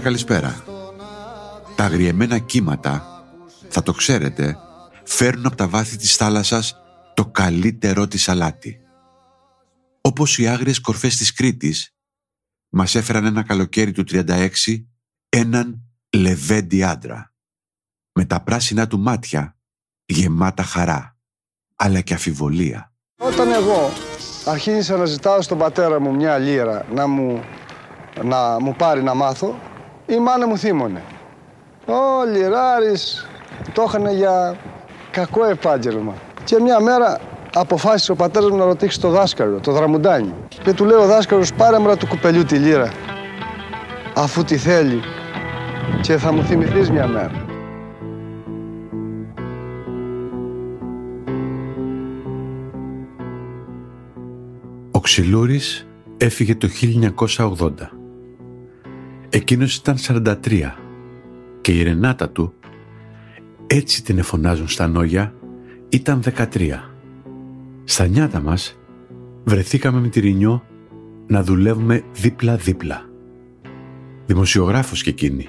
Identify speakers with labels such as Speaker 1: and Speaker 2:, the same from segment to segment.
Speaker 1: Καλησπέρα, καλησπέρα. Τα αγριεμένα κύματα, θα το ξέρετε, φέρνουν από τα βάθη της θάλασσας το καλύτερό της αλάτι. Όπως οι άγριες κορφές της Κρήτης, μας έφεραν ένα καλοκαίρι του 36 έναν λεβέντι άντρα, με τα πράσινα του μάτια γεμάτα χαρά, αλλά και αφιβολία.
Speaker 2: Όταν εγώ αρχίσα να ζητάω στον πατέρα μου μια λίρα να μου να μου πάρει να μάθω, η μάνα μου θύμωνε. Ο Λιράρης το είχαν για κακό επάγγελμα. Και μια μέρα αποφάσισε ο πατέρας μου να ρωτήσει το δάσκαλο, το δραμουντάνι. Και του λέει ο δάσκαλος πάρε μου του κουπελιού τη λύρα, αφού τη θέλει και θα μου θυμηθείς μια μέρα.
Speaker 1: Ο Ξυλούρης έφυγε το 1980 Εκείνος ήταν 43 και η Ρενάτα του, έτσι την εφωνάζουν στα νόγια, ήταν 13. Στα νιάτα μας βρεθήκαμε με τη Ρινιό να δουλεύουμε δίπλα-δίπλα. Δημοσιογράφος και εκείνη.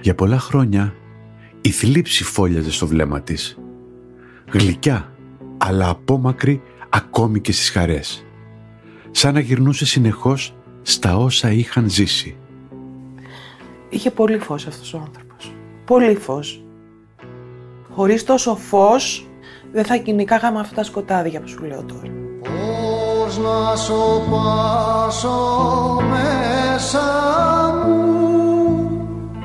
Speaker 1: Για πολλά χρόνια η θλίψη φόλιαζε στο βλέμμα της. Γλυκιά, αλλά απόμακρη ακόμη και στις χαρές. Σαν να γυρνούσε συνεχώς στα όσα είχαν ζήσει.
Speaker 3: Είχε πολύ φως αυτός ο άνθρωπος. Πολύ φως. Χωρίς τόσο φως δεν θα κυνηγάγαμε αυτά τα σκοτάδια που σου λέω τώρα.
Speaker 4: Πώς να σου πάσω μέσα μου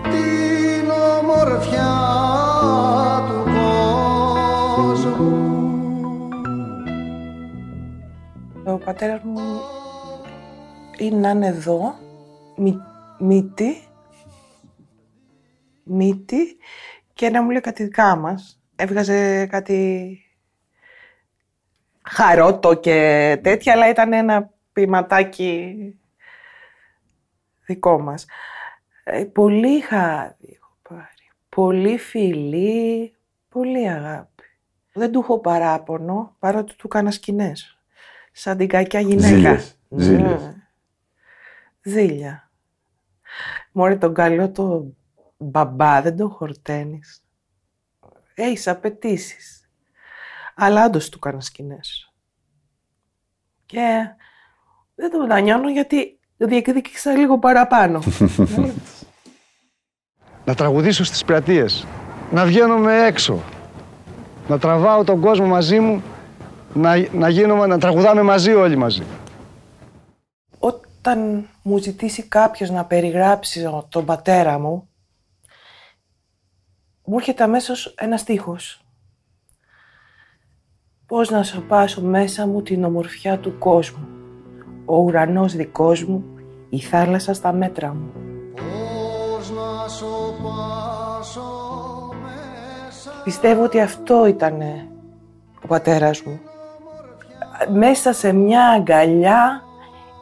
Speaker 4: την ομορφιά του κόσμου.
Speaker 3: Ο πατέρας μου είναι να είναι εδώ, μύτη, μύτη και να μου λέει κάτι δικά μας. Έβγαζε κάτι χαρότο και τέτοια, αλλά ήταν ένα ποιηματάκι δικό μας. Ε, πολύ χάδι έχω πάρει. Πολύ φιλή, πολύ αγάπη. Δεν του έχω παράπονο, παρότι του κάνα σκηνές. Σαν την κακιά γυναίκα.
Speaker 1: Ζήλες. Ζήλες.
Speaker 3: Ναι. Ζήλια. Μωρέ τον καλό το μπαμπά, δεν τον χορταίνεις. Έχεις απαιτήσεις. Αλλά όντως του κάνα σκηνές. Και δεν το μετανιώνω γιατί διεκδίκησα λίγο παραπάνω.
Speaker 2: να τραγουδήσω στις πλατείες, να βγαίνουμε έξω, να τραβάω τον κόσμο μαζί μου, να, να, γίνουμε, να τραγουδάμε μαζί όλοι μαζί.
Speaker 3: Όταν μου ζητήσει κάποιος να περιγράψει τον πατέρα μου, μου έρχεται αμέσως ένας στίχος. Πώς να σοπάσω μέσα μου την ομορφιά του κόσμου, ο ουρανός δικός μου, η θάλασσα στα μέτρα μου.
Speaker 4: Πώς να σοπάσω μέσα
Speaker 3: Πιστεύω ότι αυτό ήταν ο πατέρας μου. Μέσα σε μια αγκαλιά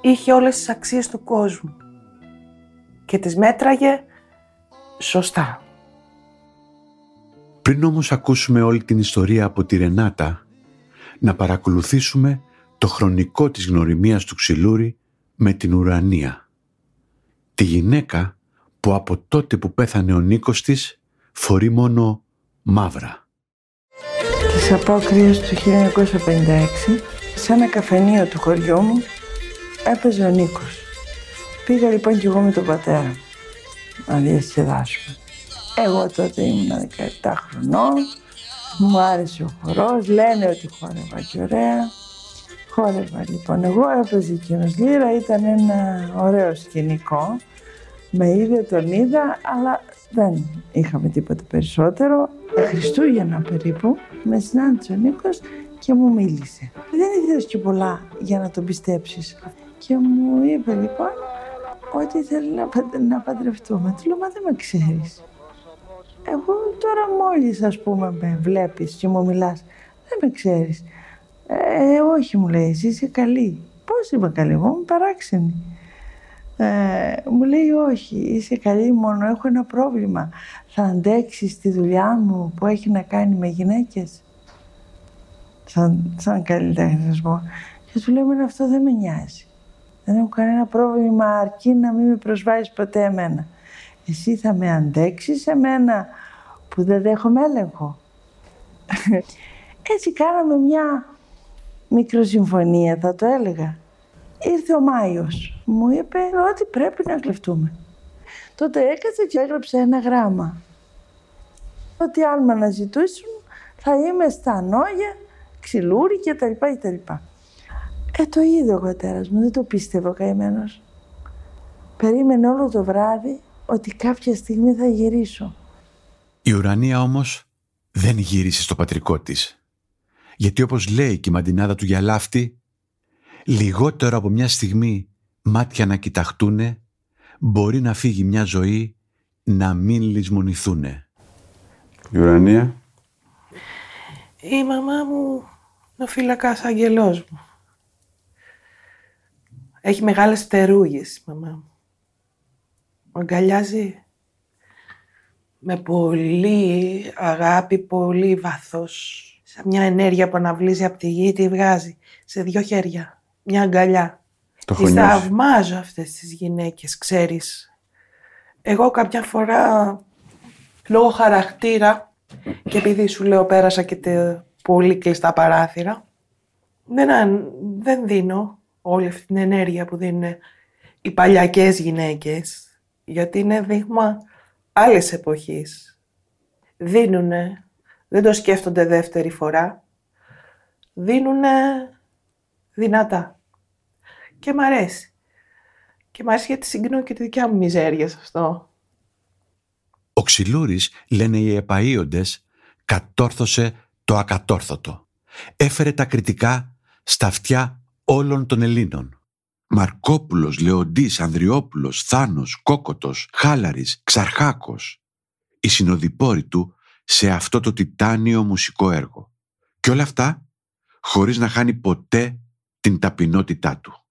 Speaker 3: είχε όλες τις αξίες του κόσμου και τις μέτραγε σωστά.
Speaker 1: Πριν όμως ακούσουμε όλη την ιστορία από τη Ρενάτα, να παρακολουθήσουμε το χρονικό της γνωριμίας του ξυλούρι με την ουρανία. Τη γυναίκα που από τότε που πέθανε ο Νίκος της φορεί μόνο μαύρα.
Speaker 3: Της απόκριας του 1956, σε ένα καφενείο του χωριού μου, έπαιζε ο Νίκος. Πήγα λοιπόν κι εγώ με τον πατέρα μου να διασκεδάσουμε. Εγώ τότε ήμουν 17 χρονών, μου άρεσε ο χορός, λένε ότι χόρευα και ωραία. Χόρευα λοιπόν εγώ, έπαιζε εκείνος λύρα, ήταν ένα ωραίο σκηνικό. Με είδε, τον είδα, αλλά δεν είχαμε τίποτα περισσότερο. Χριστούγεννα περίπου, με συνάντησε ο Νίκος και μου μίλησε. Δεν ήθελες και πολλά για να τον πιστέψεις. Και μου είπε λοιπόν ότι θέλει να, να παντρευτούμε. Του λέω, μα δεν με ξέρεις. Εγώ τώρα μόλις ας πούμε με βλέπεις και μου μιλάς, δεν με ξέρεις. Ε, όχι μου λέει, εσύ είσαι καλή. Πώς είμαι καλή, εγώ είμαι παράξενη. Ε, μου λέει όχι, είσαι καλή μόνο, έχω ένα πρόβλημα. Θα αντέξεις τη δουλειά μου που έχει να κάνει με γυναίκες; Σαν, σαν καλύτερα να σου πω. Και του λέμε αυτό δεν με νοιάζει. Δεν έχω κανένα πρόβλημα αρκεί να μην με προσβάζεις ποτέ εμένα. Εσύ θα με αντέξεις εμένα που δεν δέχομαι έλεγχο; Έτσι κάναμε μια μικροσυμφωνία θα το έλεγα. Ήρθε ο Μάιος. Μου είπε ότι πρέπει να κλεφτούμε. Τότε έκατσε και έγραψε ένα γράμμα. Ότι αν με αναζητούσουν θα είμαι στα νόγια, ξυλούρι κτλ. Ε, το είδε ο πατέρας μου, δεν το πίστευε ο καημένος. Περίμενε όλο το βράδυ ότι κάποια στιγμή θα γυρίσω.
Speaker 1: Η ουρανία όμως δεν γύρισε στο πατρικό της. Γιατί όπως λέει και η μαντινάδα του Γιαλάφτη, λιγότερο από μια στιγμή μάτια να κοιταχτούνε, μπορεί να φύγει μια ζωή να μην λησμονηθούνε.
Speaker 2: Η ουρανία;
Speaker 3: Η μαμά μου είναι ο φύλακας αγγελός μου. Έχει μεγάλες φτερούγες η μαμά μου. Αγκαλιάζει με πολύ αγάπη, πολύ βάθος. Σαν μια ενέργεια που αναβλύζει από τη γη, τη βγάζει σε δύο χέρια. Μια αγκαλιά.
Speaker 2: Το
Speaker 3: Τις θαυμάζω αυτές τις γυναίκες, ξέρεις. Εγώ κάποια φορά, λόγω χαρακτήρα, και επειδή σου λέω πέρασα και τε, πολύ κλειστά παράθυρα, δεν, δεν δίνω όλη αυτή την ενέργεια που δίνουν οι παλιακές γυναίκες, γιατί είναι δείγμα άλλης εποχής. Δίνουνε, δεν το σκέφτονται δεύτερη φορά, δίνουνε δυνατά. Και μ' αρέσει. Και μ' αρέσει γιατί συγκρίνω και τη δικιά μου μιζέρια σε αυτό.
Speaker 1: Ο Ξυλούρης, λένε οι επαΐοντες, κατόρθωσε το ακατόρθωτο. Έφερε τα κριτικά στα αυτιά όλων των Ελλήνων. Μαρκόπουλος, Λεοντής, Ανδριόπουλος, Θάνος, Κόκοτος, Χάλαρης, Ξαρχάκος. Οι συνοδοιπόροι του σε αυτό το τιτάνιο μουσικό έργο. Και όλα αυτά χωρίς να χάνει ποτέ την ταπεινότητά του.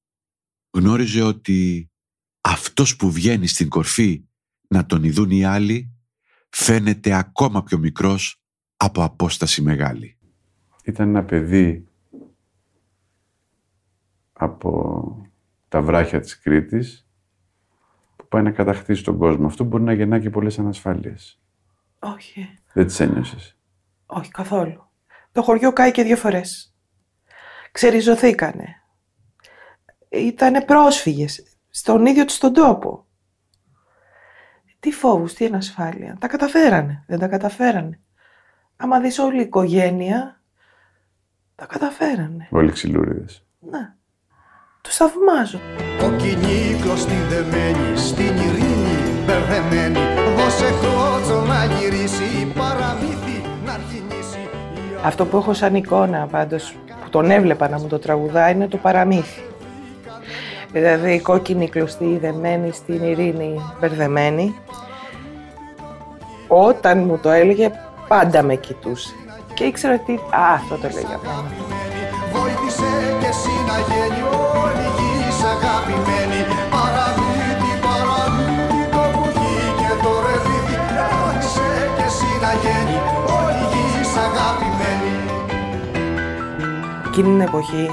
Speaker 1: Γνώριζε ότι αυτός που βγαίνει στην κορφή να τον ειδούν οι άλλοι φαίνεται ακόμα πιο μικρός από απόσταση μεγάλη.
Speaker 2: Ήταν ένα παιδί από τα βράχια της Κρήτης που πάει να κατακτήσει τον κόσμο. Αυτό μπορεί να γεννά και πολλές ανασφάλειες.
Speaker 3: Όχι.
Speaker 2: Δεν τις ένιωσες;
Speaker 3: Όχι καθόλου. Το χωριό κάει και δύο φορές. Ξεριζωθήκανε. Ήτανε πρόσφυγες στον ίδιο τους τον τόπο. Τι φόβους, τι ανασφάλεια. Τα καταφέρανε, δεν τα καταφέρανε. Άμα δεις όλη η οικογένεια, τα καταφέρανε.
Speaker 2: Όλοι ξυλούριδες.
Speaker 3: Ναι. Τους θαυμάζω.
Speaker 4: Κοκκινή κλωστή δεμένη στην ειρήνη μπερδεμένη Δώσε κλώτσο να γυρίσει παραμύθι να αρχινήσει
Speaker 3: Αυτό που έχω σαν εικόνα πάντως, που τον έβλεπα να μου το τραγουδά, είναι το παραμύθι. Δηλαδή η κόκκινη κλωστή δεμένη στην ειρήνη μπερδεμένη. Όταν μου το έλεγε πάντα με κοιτούσε. Και ήξερα ότι, α, αυτό το λέει για μένα.
Speaker 4: Βοήθησε και εσύ να γίνει όλη η γη σ' αγαπημένη Παραμύθι, παραμύθι το κουκί και το ρεβίδι Βοήθησε και εσύ να γίνει όλη η γη σ' αγαπημένη
Speaker 3: Εκείνη την εποχή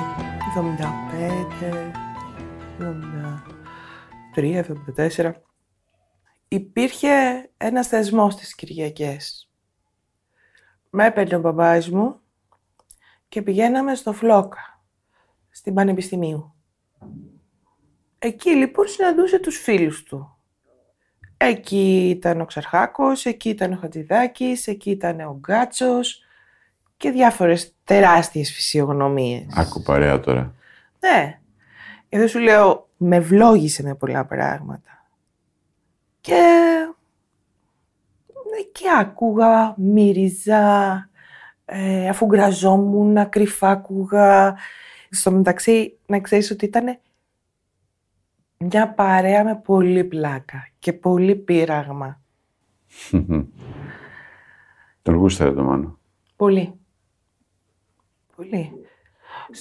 Speaker 3: 73, 74. Υπήρχε ένας θεσμός στις Κυριακές. Με έπαιρνε ο μπαμπάς μου και πηγαίναμε στο Φλόκα, στην Πανεπιστημίου. Εκεί λοιπόν συναντούσε τους φίλους του. Εκεί ήταν ο Ξαρχάκος, εκεί ήταν ο Χατζηδάκης, εκεί ήταν ο Γκάτσος και διάφορες τεράστιες φυσιογνωμίες.
Speaker 1: Άκου παρέα τώρα.
Speaker 3: Ναι. Εδώ σου λέω, με ευλόγησε με πολλά πράγματα. Και... ναι, Και άκουγα, μύριζα, ε, αφού γκραζόμουν, κρυφά άκουγα. Στο μεταξύ, να ξέρεις ότι ήταν μια παρέα με πολύ πλάκα και πολύ πείραγμα.
Speaker 1: Τον γούσταρε το Μάνο.
Speaker 3: Πολύ. Πολύ.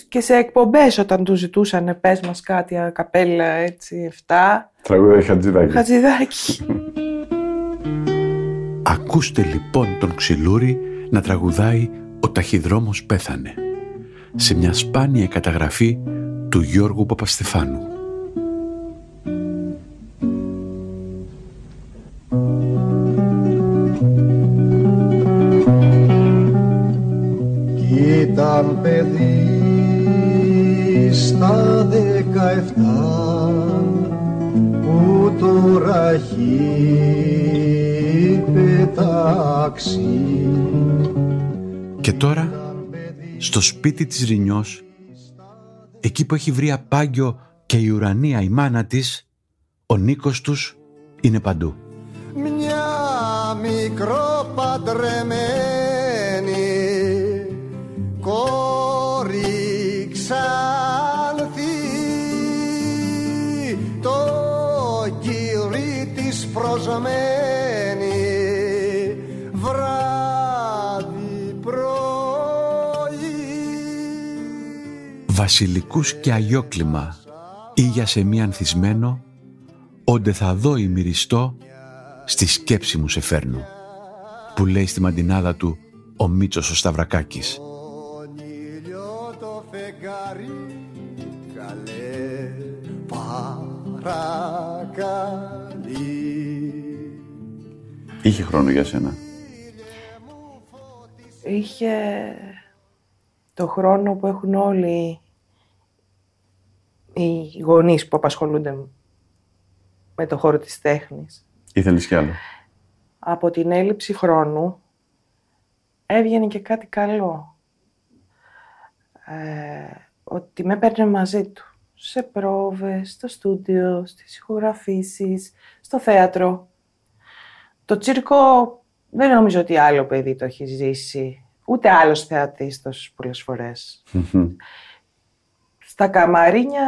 Speaker 3: Και σε εκπομπές όταν του ζητούσαν πες μας κάτι καπέλα έτσι, 7.
Speaker 1: Τραγούδα Χατζηδάκη.
Speaker 3: Χατζηδάκι.
Speaker 1: Ακούστε λοιπόν τον Ξυλούρη να τραγουδάει «Ο ταχυδρόμος πέθανε» σε μια σπάνια καταγραφή του Γιώργου Παπαστεφάνου.
Speaker 4: Τώρα,
Speaker 1: στο σπίτι της Ρινιός, εκεί που έχει βρει απάγιο και η ουρανία η μάνα της, ο Νίκος τους είναι παντού.
Speaker 4: μια μικρό παντρεμένη κόρη ξανθή το κύρι της προσμένη
Speaker 1: Βασιλικούς και αγιόκλημα, ήγια σε μη ανθισμένο, όντε θα δω η μυριστό, στη σκέψη μου σε φέρνω, που λέει στη μαντινάδα του ο Μίτσος ο Σταυρακάκης.
Speaker 4: Τον ήλιο το φεγγάρι καλέ παρακαλεί
Speaker 1: Είχε χρόνο για σένα.
Speaker 3: Είχε το χρόνο που έχουν όλοι οι γονείς που απασχολούνται με το χώρο της τέχνης.
Speaker 1: Ήθελες κι άλλο.
Speaker 3: Από την έλλειψη χρόνου έβγαινε και κάτι καλό. Ε, ότι με έπαιρνε μαζί του. Σε πρόβες, στο στούντιο, στις ηχογραφήσεις, στο θέατρο. Το τσίρκο δεν νομίζω ότι άλλο παιδί το έχει ζήσει. Ούτε άλλος θεατής τόσες πολλές φορές. Στα καμαρίνια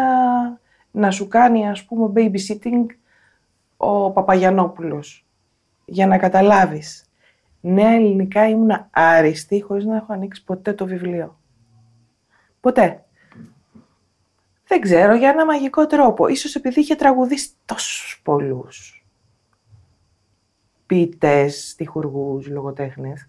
Speaker 3: να σου κάνει ας πούμε babysitting ο Παπαγιανόπουλος. Για να καταλάβεις. Νέα ελληνικά ήμουνα άριστη χωρίς να έχω ανοίξει ποτέ το βιβλίο. Ποτέ. Δεν ξέρω, για ένα μαγικό τρόπο. Ίσως επειδή είχε τραγουδήσει τόσους πολλούς. Ποιητές, στιχουργούς, λογοτέχνες.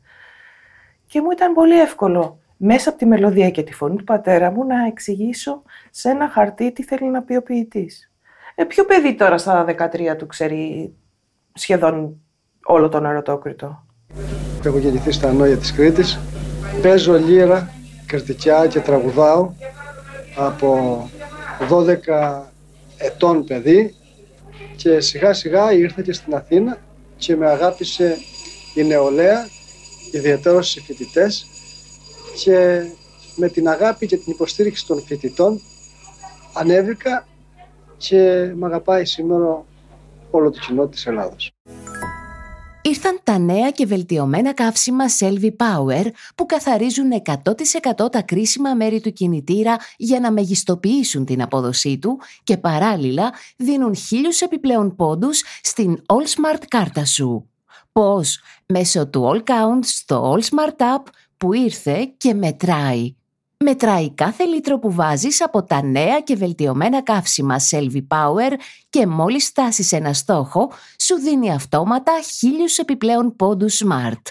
Speaker 3: Και μου ήταν πολύ εύκολο μέσα από τη μελωδία και τη φωνή του πατέρα μου να εξηγήσω σε ένα χαρτί τι θέλει να πει ο ποιητής. Ε, ποιο παιδί τώρα στα 13 του ξέρει σχεδόν όλο τον ερωτόκριτο;
Speaker 2: Έχω γεννηθεί στα Ανώια της Κρήτης. Παίζω λύρα, κριτικιά και τραγουδάω από 12 ετών παιδί και σιγά σιγά ήρθα και στην Αθήνα και με αγάπησε η νεολαία, ιδιαίτερως οι φοιτητές και με την αγάπη και την υποστήριξη των φοιτητών ανέβηκα και με αγαπάει σήμερα όλο το κοινό της Ελλάδος.
Speaker 5: Ήρθαν τα νέα και βελτιωμένα καύσιμα Selvi Power που καθαρίζουν 100% τα κρίσιμα μέρη του κινητήρα για να μεγιστοποιήσουν την απόδοσή του και παράλληλα δίνουν χίλιους επιπλέον πόντους στην All Smart κάρτα σου. Πώς; Μέσω του All Count στο All Smart App που ήρθε και μετράει. Μετράει κάθε λίτρο που βάζεις από τα νέα και βελτιωμένα καύσιμα Selvi Power και μόλις φτάσεις ένα στόχο, σου δίνει αυτόματα χίλιους επιπλέον πόντους Smart.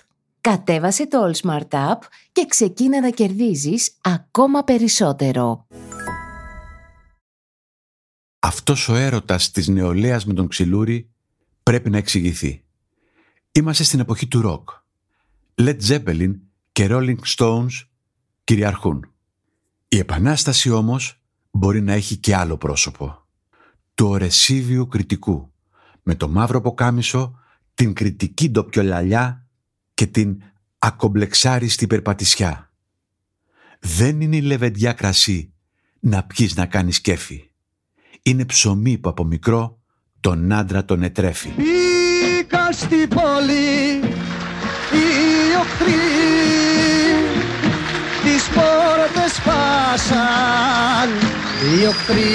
Speaker 5: Κατέβασε το All Smart App και ξεκίνα να κερδίζεις ακόμα περισσότερο.
Speaker 1: Αυτός ο έρωτας της νεολαίας με τον ξυλούρι πρέπει να εξηγηθεί. Είμαστε στην εποχή του ροκ. Led Zeppelin και Rolling Stones κυριαρχούν. Η Επανάσταση όμως μπορεί να έχει και άλλο πρόσωπο. Του ορεσίβιου κριτικού, με το μαύρο ποκάμισο, την κριτική ντοπιολαλιά και την ακομπλεξάριστη περπατησιά. Δεν είναι η λεβεντιά κρασί να πιείς να κάνεις κέφι. Είναι ψωμί που από μικρό τον άντρα τον ετρέφει.
Speaker 4: Μπήκα στην πόλη οι οχτροί τις πόρτες σπάσαν οι οχτροί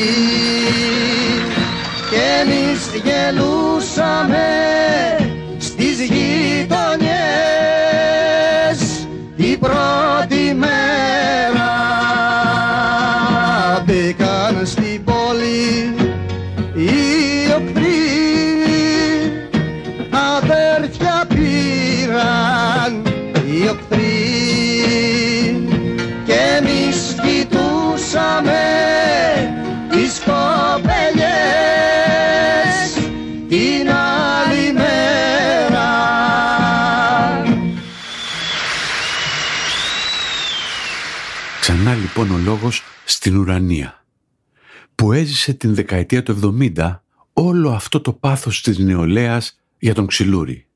Speaker 4: και εμείς γελούσαμε
Speaker 1: λόγος στην ουρανία που έζησε την δεκαετία του 70 όλο αυτό το πάθος της νεολαίας για τον ξυλούρι.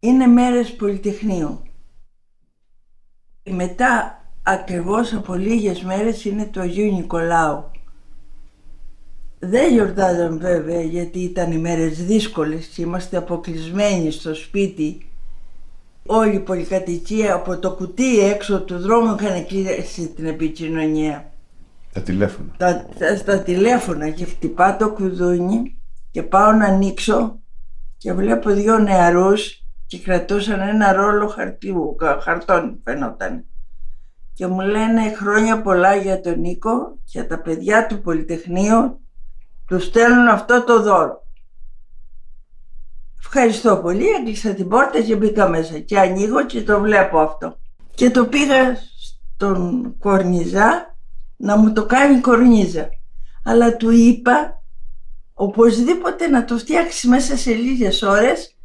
Speaker 6: είναι μέρες Πολυτεχνείου. Μετά ακριβώς από λίγες μέρες είναι το Αγίου Νικολάου. Δεν γιορτάζαμε βέβαια γιατί ήταν οι μέρες δύσκολες και είμαστε αποκλεισμένοι στο σπίτι. Όλη η πολυκατοικία από το κουτί έξω του δρόμου είχαν κλείσει την επικοινωνία
Speaker 1: Τα τηλέφωνα.
Speaker 6: τα, τα, στα τηλέφωνα και χτυπά το κουδούνι και πάω να ανοίξω και βλέπω δύο νεαρούς και κρατούσαν ένα ρόλο χαρτιού, κα- χαρτών φαινόταν. Και μου λένε χρόνια πολλά για τον Νίκο και τα παιδιά του Πολυτεχνείου τους στέλνουν αυτό το δώρο. Ευχαριστώ πολύ, έκλεισα την πόρτα και μπήκα μέσα και ανοίγω και το βλέπω αυτό. Και το πήγα στον κορνιζά να μου το κάνει κορνίζα. Αλλά του είπα οπωσδήποτε να το φτιάξει μέσα σε λίγες ώρες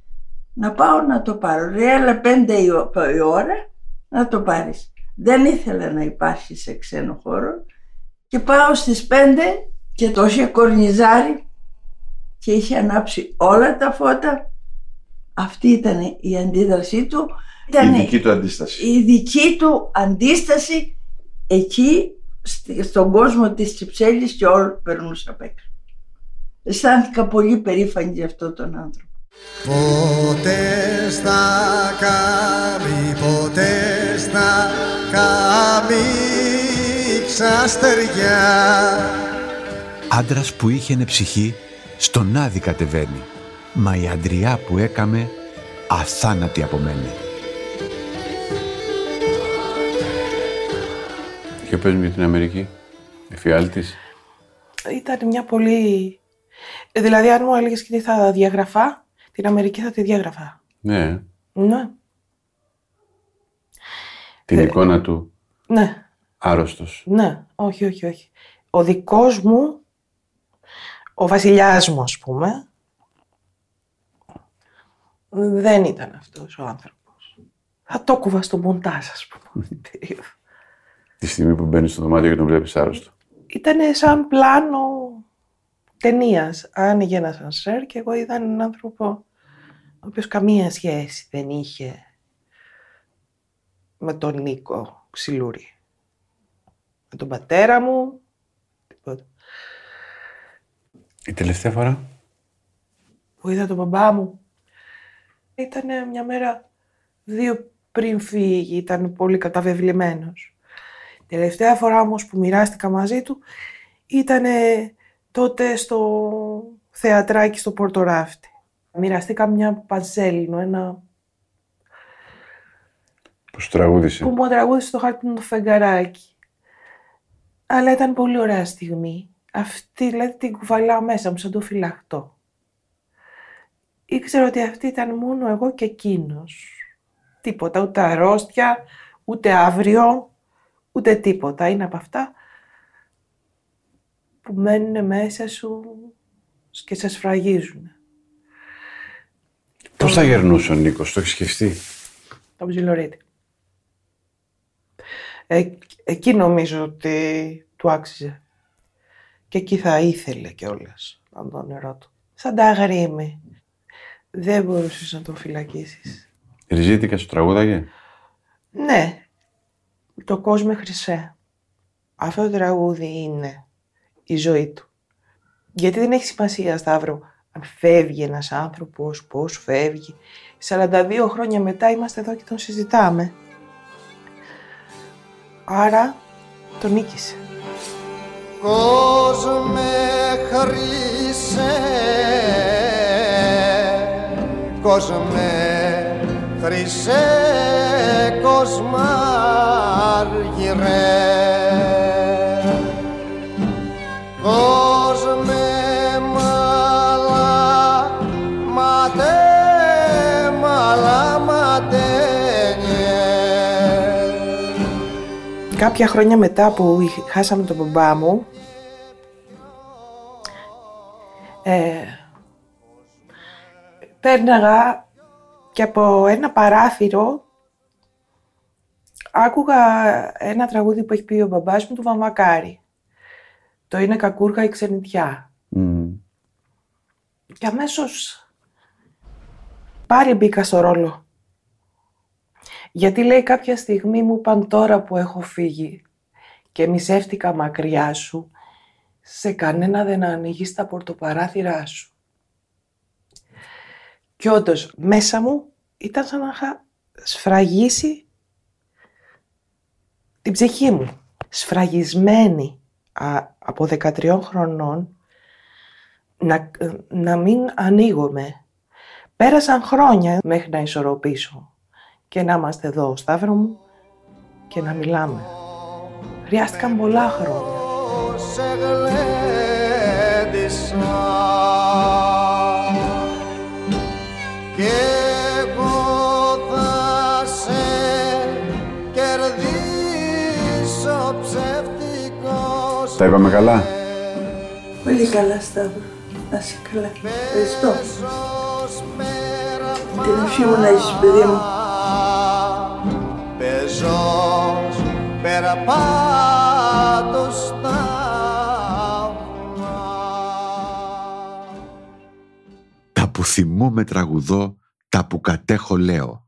Speaker 6: να πάω να το πάρω. Ρε, αλλά πέντε η ο- η ώρα να το πάρεις. Δεν ήθελα να υπάρχει σε ξένο χώρο και πάω στις πέντε και το είχε κορνιζάρει και είχε ανάψει όλα τα φώτα. Αυτή ήταν η αντίδρασή του. Ήταν
Speaker 1: του αντίσταση.
Speaker 6: η δική του αντίσταση εκεί στη- στον κόσμο της Κυψέλης και όλο περνούσε απ' έξω. Αισθάνθηκα πολύ περήφανη για αυτόν τον άνθρωπο.
Speaker 4: Ποτέ στα κάμει, ποτέ στα κάμει ξαστεριά
Speaker 1: Άντρας που είχε ψυχή, στον άδει κατεβαίνει. Μα η αντριά που έκαμε, αθάνατη απομένει.
Speaker 7: Και πες μου για την Αμερική. Εφιάλτης.
Speaker 3: Ήταν μια πολύ... Δηλαδή, αν μου έλεγες και τι θα διαγραφά, την Αμερική θα τη διαγραφά.
Speaker 7: Ναι.
Speaker 3: Ναι,
Speaker 7: Την
Speaker 3: Ε.
Speaker 7: εικόνα του
Speaker 3: ναι,
Speaker 7: άρρωστος.
Speaker 3: ναι. Όχι, όχι, όχι. Ο δικός μου, ο βασιλιάς μου, ας πούμε, δεν ήταν αυτός ο άνθρωπος. Θα το κούβα στο μοντάζ, ας πούμε. την περίοδο.
Speaker 7: Τη στιγμή που μπαίνεις στο δωμάτιο και τον βλέπεις άρρωστο.
Speaker 3: Ήταν σαν πλάνο ταινίας. Άνοιγε ένα σανσέρ και εγώ είδα έναν άνθρωπο ο οποίος καμία σχέση δεν είχε με τον Νίκο Ξυλούρη. Με τον πατέρα μου, τίποτα.
Speaker 7: Η τελευταία φορά;
Speaker 3: που είδα τον μπαμπά μου. Ήταν μια μέρα, δύο πριν φύγει, ήταν πολύ καταβεβλημένος. Τελευταία φορά όμως που μοιράστηκα μαζί του ήταν τότε στο θεατράκι στο Πορτοράφτη. Μοιραστήκα μια παζέλινο, ένα
Speaker 7: Που σου τραγούδισε.
Speaker 3: που μου τραγούδισε το χάρτη μου το φεγγαράκι. Αλλά ήταν πολύ ωραία στιγμή. Αυτή, δηλαδή την κουβαλάω μέσα μου σαν το φυλαχτό. Ήξερα ότι αυτή ήταν μόνο εγώ και εκείνος. Τίποτα, ούτε αρρώστια, ούτε αύριο, ούτε τίποτα. Είναι από αυτά που μένουν μέσα σου και σε σφραγίζουν.
Speaker 7: Πώς θα γερνούσε ο Νίκος, το έχεις σκεφτεί;
Speaker 3: Το ψιλορίτη. Ε, εκεί νομίζω ότι του άξιζε. Και εκεί θα ήθελε κιόλας να το νερό του. Σαν τα αγρίμη. Δεν μπορούσες να τον φυλακίσεις.
Speaker 7: Ριζίτικα σου τραγούδαγε.
Speaker 3: Ναι, το κόσμο χρυσέ. Αυτό το τραγούδι είναι η ζωή του. Γιατί δεν έχει σημασία, Σταύρο, αν φεύγει ένας άνθρωπος, πώς φεύγει. 42 χρόνια μετά είμαστε εδώ και τον συζητάμε. Άρα τον νίκησε.
Speaker 4: Κόσμε χρυσέ, κόσμε χρυσέ, κοσμάργυρε. Κόσμε μαλά, ματέ, μαλά, ματένιε.
Speaker 3: Κάποια χρόνια μετά που είχ- χάσαμε τον μπαμπά μου, ε, πέρναγα και από ένα παράθυρο άκουγα ένα τραγούδι που έχει πει ο μπαμπάς μου του Βαμακάρη. Το είναι «Κακούργα η ξενιτιά».
Speaker 7: Μμμ.
Speaker 3: Και αμέσως πάλι μπήκα στο ρόλο. Γιατί λέει κάποια στιγμή μου είπαν τώρα που έχω φύγει και μισεύτηκα μακριά σου, σε κανένα δεν ανοίγεις τα πορτοπαράθυρά σου. Και όντως μέσα μου ήταν σαν να είχα σφραγίσει την ψυχή μου. Σφραγισμένη α, από 13 χρονών να, να μην ανοίγομαι. Πέρασαν χρόνια μέχρι να ισορροπήσω και να είμαστε εδώ, Σταύρο μου, και να μιλάμε. Χρειάστηκαν πολλά χρόνια.
Speaker 7: Τα είπαμε καλά;
Speaker 6: Πολύ καλά, Σταύρο. Να είσαι καλά. Ευχαριστώ. Την ευχή μου να είσαι, παιδί μου.
Speaker 4: Πεζός περπάτω στα βουνά
Speaker 1: Τα που θυμούμαι τραγουδώ, τα που κατέχω λέω.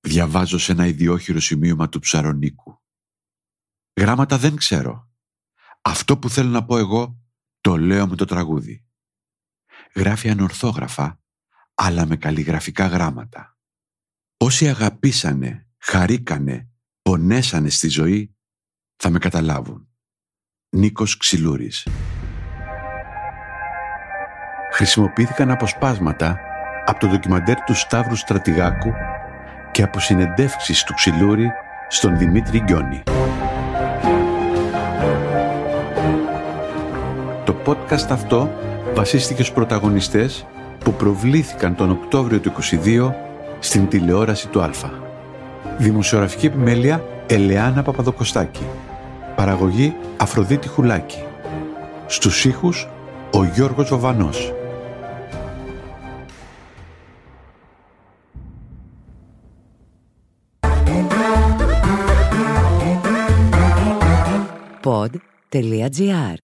Speaker 1: Διαβάζω σε ένα ιδιόχειρο σημείωμα του Ψαρονίκου. Γράμματα δεν ξέρω. Αυτό που θέλω να πω εγώ, το λέω με το τραγούδι. Γράφει ανορθόγραφα, αλλά με καλλιγραφικά γράμματα. Όσοι αγαπήσανε, χαρήκανε, πονέσανε στη ζωή, θα με καταλάβουν. Νίκος Ξυλούρης χρησιμοποιήθηκαν αποσπάσματα από το ντοκιμαντέρ του Σταύρου Στρατηγάκου και από συνεντεύξεις του Ξυλούρη στον Δημήτρη Γκιόνη. Podcast αυτό βασίστηκε στους πρωταγωνιστές που προβλήθηκαν τον Οκτώβριο του 22 στην τηλεόραση του Αλφα. Δημοσιογραφική επιμέλεια Ελεάνα Παπαδοκοστάκη. Παραγωγή Αφροδίτη Χουλάκη. Στους ήχους ο Γιώργος Βοβανός.
Speaker 8: pod.gr.